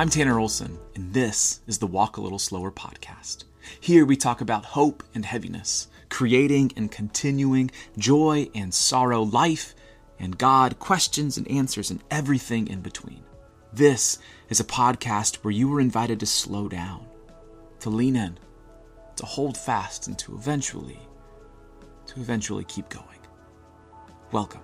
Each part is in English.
I'm Tanner Olson, and this is the Walk a Little Slower podcast. Here we talk about hope and heaviness, creating and continuing, joy and sorrow, life and God, questions and answers, and everything in between. This is a podcast where you are invited to slow down, to lean in, to hold fast, and to eventually, to eventually keep going. Welcome.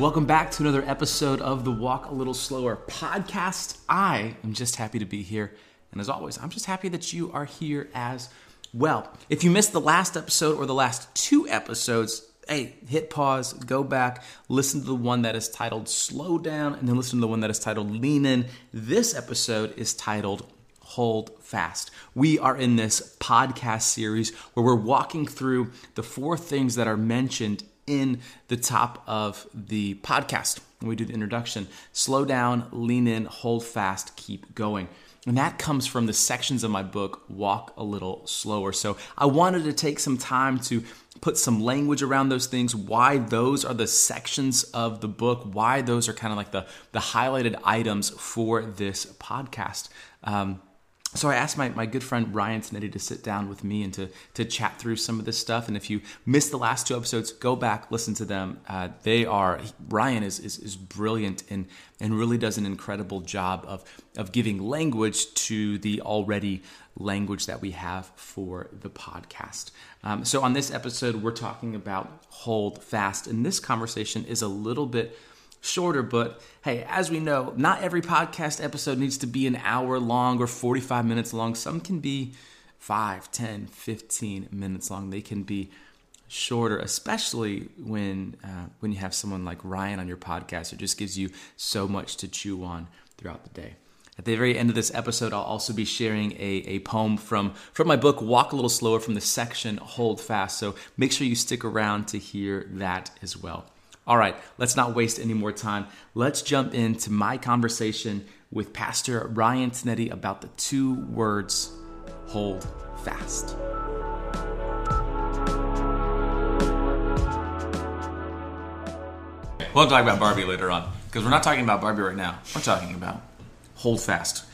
Welcome back to another episode of the Walk a Little Slower podcast. I am just happy to be here. And as always, I'm just happy that you are here as well. If you missed the last episode or the last two episodes, hey, hit pause, go back, listen to the one that is titled Slow Down, and then listen to the one that is titled Lean In. This episode is titled Hold Fast. We are in this podcast series where we're walking through the four things that are mentioned in the top of the podcast when we do the introduction. Slow down, lean in, hold fast, keep going. And that comes from the sections of my book, Walk a Little Slower. So I wanted to take some time to put some language around those things, why those are the sections of the book, why those are kind of like the, the highlighted items for this podcast. Um, so I asked my, my good friend Ryan Tinetti to sit down with me and to, to chat through some of this stuff. And if you missed the last two episodes, go back, listen to them. Uh, they are, Ryan is, is, is brilliant and, and really does an incredible job of, of giving language to the already language that we have for the podcast. Um, so on this episode, we're talking about hold fast. And this conversation is a little bit shorter, but hey, as we know, not every podcast episode needs to be an hour long or 45 minutes long. Some can be 5, 10, 15 minutes long. They can be shorter, especially when uh, when you have someone like Ryan on your podcast It just gives you so much to chew on throughout the day. At the very end of this episode, I'll also be sharing a, a poem from, from my book, Walk a Little Slower, from the section Hold Fast. So make sure you stick around to hear that as well. All right, let's not waste any more time. Let's jump into my conversation with Pastor Ryan Tinetti about the two words hold fast. We'll talk about Barbie later on because we're not talking about Barbie right now. We're talking about hold fast.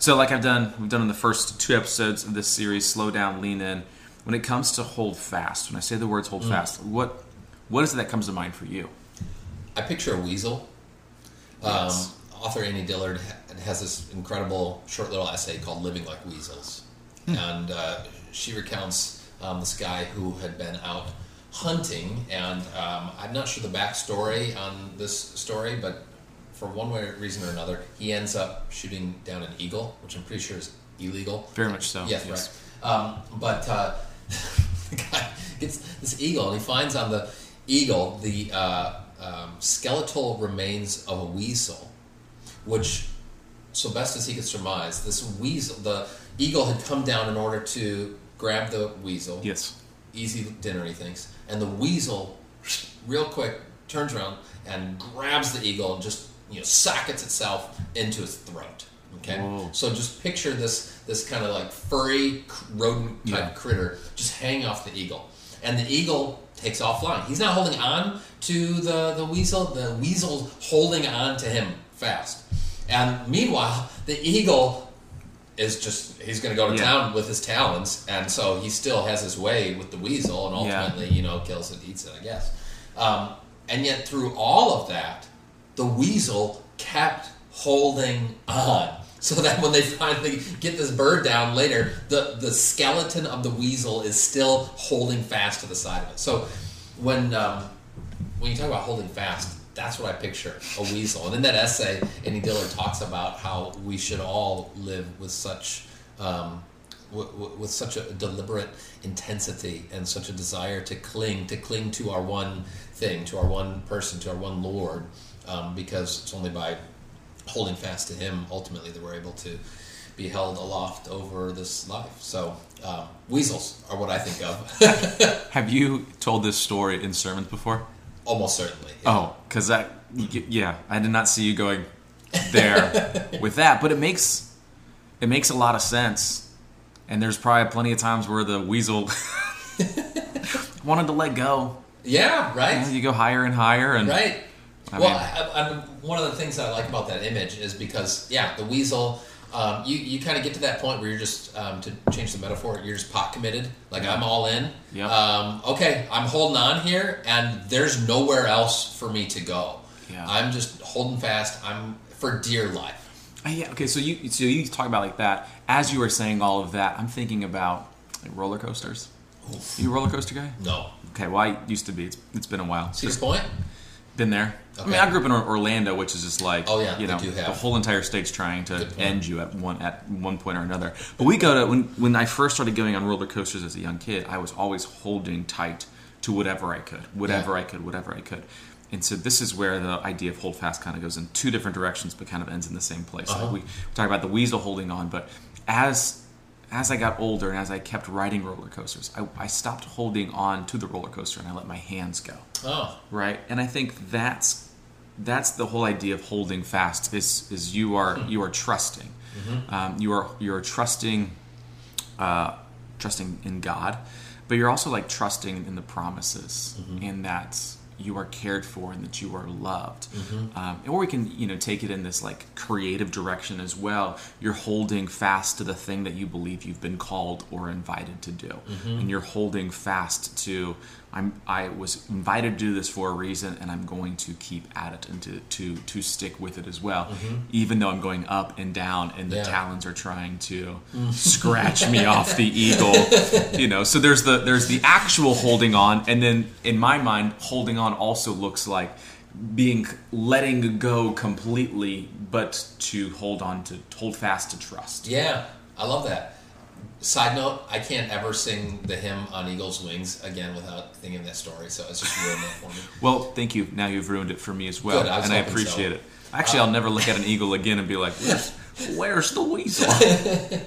So, like I've done, we've done in the first two episodes of this series, slow down, lean in. When it comes to hold fast, when I say the words hold mm. fast, what what is it that comes to mind for you? I picture a weasel. Yes. Um, author Annie Dillard has this incredible short little essay called "Living Like Weasels," hmm. and uh, she recounts um, this guy who had been out hunting, and um, I'm not sure the backstory on this story, but for one way reason or another, he ends up shooting down an eagle, which I'm pretty sure is illegal. Very much so. Yes, yes. right. Um, but uh, the guy gets this eagle, and he finds on the eagle the uh, um, skeletal remains of a weasel, which, so best as he could surmise, this weasel, the eagle had come down in order to grab the weasel. Yes. Easy dinner, he thinks. And the weasel, real quick, turns around and grabs the eagle and just you know sockets itself into its throat. Okay, Whoa. so just picture this this kind of like furry rodent type yeah. critter just hanging off the eagle, and the eagle takes offline. He's not holding on to the, the weasel, the weasel's holding on to him fast. And meanwhile, the eagle is just, he's going to go to yeah. town with his talons, and so he still has his way with the weasel, and ultimately, yeah. you know, kills it, eats it, I guess. Um, and yet, through all of that, the weasel kept holding on so that when they finally get this bird down later, the, the skeleton of the weasel is still holding fast to the side of it. So when um, when you talk about holding fast, that's what I picture a weasel. And in that essay, Annie Dillard talks about how we should all live with such um, w- w- with such a deliberate intensity and such a desire to cling to cling to our one thing, to our one person, to our one Lord um, because it's only by holding fast to Him ultimately that we're able to be held aloft over this life. So um, weasels are what I think of. Have you told this story in sermons before? Almost certainly. yeah. Oh, because that, yeah, I did not see you going there with that, but it makes it makes a lot of sense. And there's probably plenty of times where the weasel wanted to let go. Yeah, right. You, know, you go higher and higher, and Right. I well, mean- I, one of the things that I like about that image is because, yeah, the weasel. Um, you you kind of get to that point where you're just um, to change the metaphor. You're just pot committed. Like I'm all in. Yep. Um, okay, I'm holding on here, and there's nowhere else for me to go. Yeah. I'm just holding fast. I'm for dear life. Uh, yeah, okay. So you so you talk about like that. As you were saying all of that, I'm thinking about like roller coasters. You a roller coaster guy? No. Okay, well I used to be. It's, it's been a while. Cedar Point. Been there. I mean, I grew up in Orlando, which is just like Oh, yeah, you know the whole entire state's trying to end you at one at one point or another. But we go to when when I first started going on roller coasters as a young kid, I was always holding tight to whatever I could, whatever Yeah. I could, whatever I could. And so this is where the idea of hold fast kind of goes in two different directions, but kind of ends in the same place. Uh-huh. we talk about the weasel holding on, but as as I got older and as I kept riding roller coasters, I, I stopped holding on to the roller coaster and I let my hands go. Oh, right? And i think that's that's the whole idea of holding fast is is you are you are trusting. Um, you are you're trusting uh, trusting in god but you're also like trusting in the promises and that you are cared for and that you are loved. Mm-hmm. Um, or we can you know take it in this like creative direction as well. You're holding fast to the thing that you believe you've been called or invited to do. Mm-hmm. And you're holding fast to I'm I was invited to do this for a reason and I'm going to keep at it and to to to stick with it as well mm-hmm. even though I'm going up and down and the Yeah. talons are trying to mm. scratch me off the eagle you know. So there's the there's the actual holding on and then in my mind holding on also looks like being letting go completely but to hold on to hold fast to trust yeah, I love that. Side note: I can't ever sing the hymn on Eagle's Wings again without thinking of that story. So it's just ruined that for me. well thank you now you've ruined it for me as well Good, I and i appreciate so. it actually i'll never look at an eagle again and be like where's, where's the weasel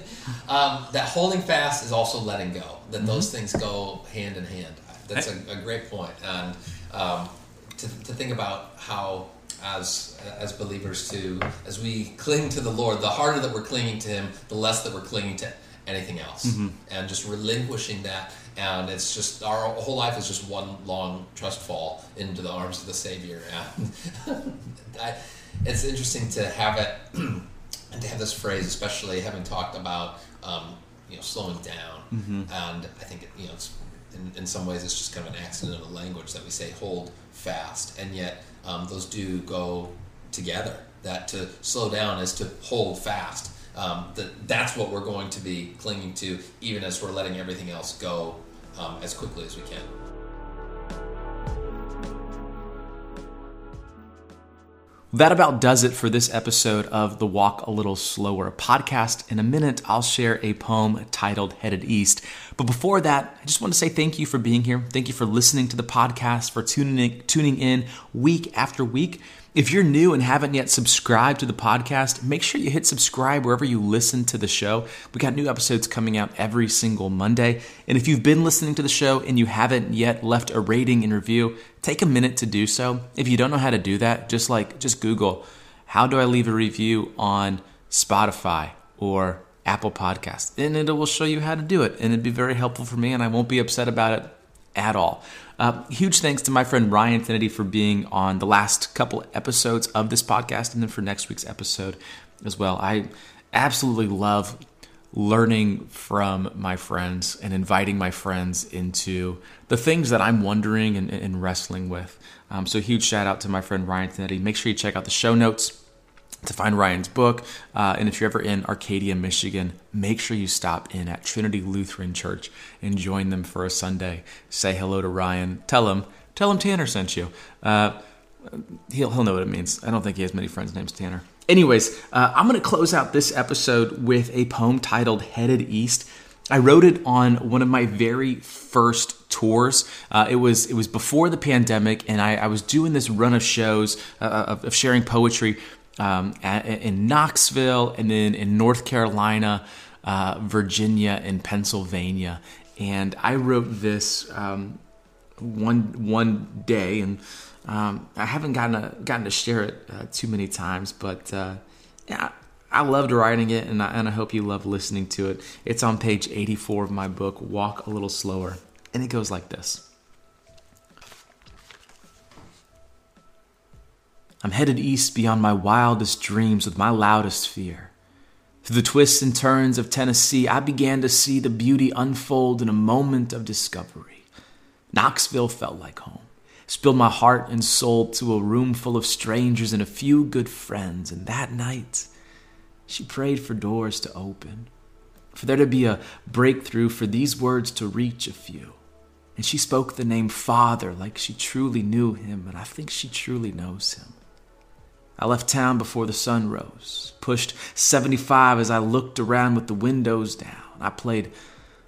Um, that holding fast is also letting go. That those things go hand in hand. That's a, a great point. And um, to, to think about how, as as believers, too, as we cling to the Lord, the harder that we're clinging to Him, the less that we're clinging to anything else, and just relinquishing that. And it's just our whole life is just one long trust fall into the arms of the Savior. And I, it's interesting to have it and to have this phrase, especially having talked about um, you know slowing down, and I think it, you know it's in, in some ways it's just kind of an accident of the language that we say hold fast, and yet um, those do go together. That to slow down is to hold fast. Um, that that's what we're going to be clinging to, even as we're letting everything else go um, as quickly as we can. That about does it for this episode of the Walk a Little Slower podcast. In a minute, I'll share a poem titled Headed East. But before that, I just want to say thank you for being here. Thank you for listening to the podcast, for tuning in, tuning in week after week. If you're new and haven't yet subscribed to the podcast, make sure you hit subscribe wherever you listen to the show. We got new episodes coming out every single Monday. And if you've been listening to the show and you haven't yet left a rating and review, take a minute to do so. If you don't know how to do that, just like just Google, how do I leave a review on Spotify or Apple Podcasts? And it will show you how to do it. And it'd be very helpful for me and I won't be upset about it at all. Uh, huge thanks to my friend Ryan Tinetti for being on the last couple episodes of this podcast and then for next week's episode as well. I absolutely love learning from my friends and inviting my friends into the things that I'm wondering and, and wrestling with. Um, so, huge shout out to my friend Ryan Tinetti. Make sure you check out the show notes to find Ryan's book. Uh, and if you're ever in Arcadia, Michigan, make sure you stop in at Trinity Lutheran Church and join them for a Sunday. Say hello to Ryan. Tell him, tell him Tanner sent you. Uh, he'll he'll know what it means. I don't think he has many friends named Tanner. Anyways, uh, I'm going to close out this episode with a poem titled "Headed East." I wrote it on one of my very first tours. Uh, it was it was before the pandemic, and I, I was doing this run of shows uh, of, of, sharing poetry um, at, in Knoxville, and then in North Carolina, uh, Virginia, and Pennsylvania. And I wrote this um, one one day, and um, I haven't gotten a, gotten to share it uh, too many times, but uh, yeah. I loved writing it, and I, and I hope you love listening to it. It's on page 84 of my book, Walk a Little Slower. And it goes like this I'm headed east beyond my wildest dreams with my loudest fear. Through the twists and turns of Tennessee, I began to see the beauty unfold in a moment of discovery. Knoxville felt like home. Spilled my heart and soul to a room full of strangers and a few good friends, and that night, she prayed for doors to open, for there to be a breakthrough, for these words to reach a few. And she spoke the name Father like she truly knew him, and I think she truly knows him. I left town before the sun rose, pushed 75 as I looked around with the windows down. I played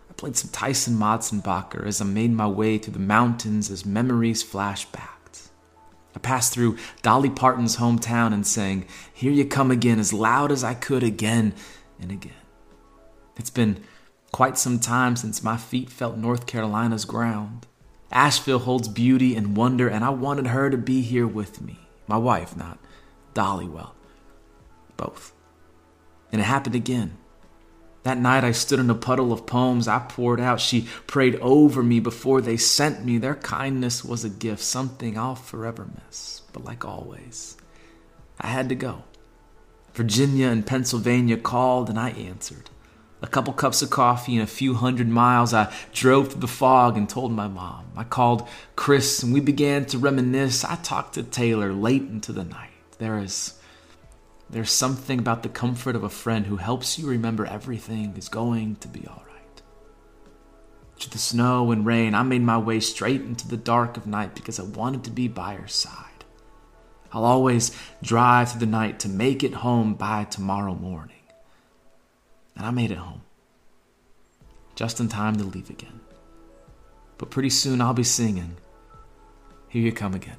I played some Tyson Motsenbocker as I made my way through the mountains as memories flashed back. I passed through Dolly Parton's hometown and sang, Here You Come Again, as loud as I could again and again. It's been quite some time since my feet felt North Carolina's ground. Asheville holds beauty and wonder, and I wanted her to be here with me. My wife, not Dolly, well, both. And it happened again. That night I stood in a puddle of poems I poured out. She prayed over me before they sent me. Their kindness was a gift, something I'll forever miss. But like always, I had to go. Virginia and Pennsylvania called and I answered. A couple cups of coffee and a few hundred miles, I drove through the fog and told my mom. I called Chris and we began to reminisce. I talked to Taylor late into the night. There is there's something about the comfort of a friend who helps you remember everything is going to be all right. Through the snow and rain, I made my way straight into the dark of night because I wanted to be by her side. I'll always drive through the night to make it home by tomorrow morning. And I made it home. Just in time to leave again. But pretty soon I'll be singing, Here You Come Again.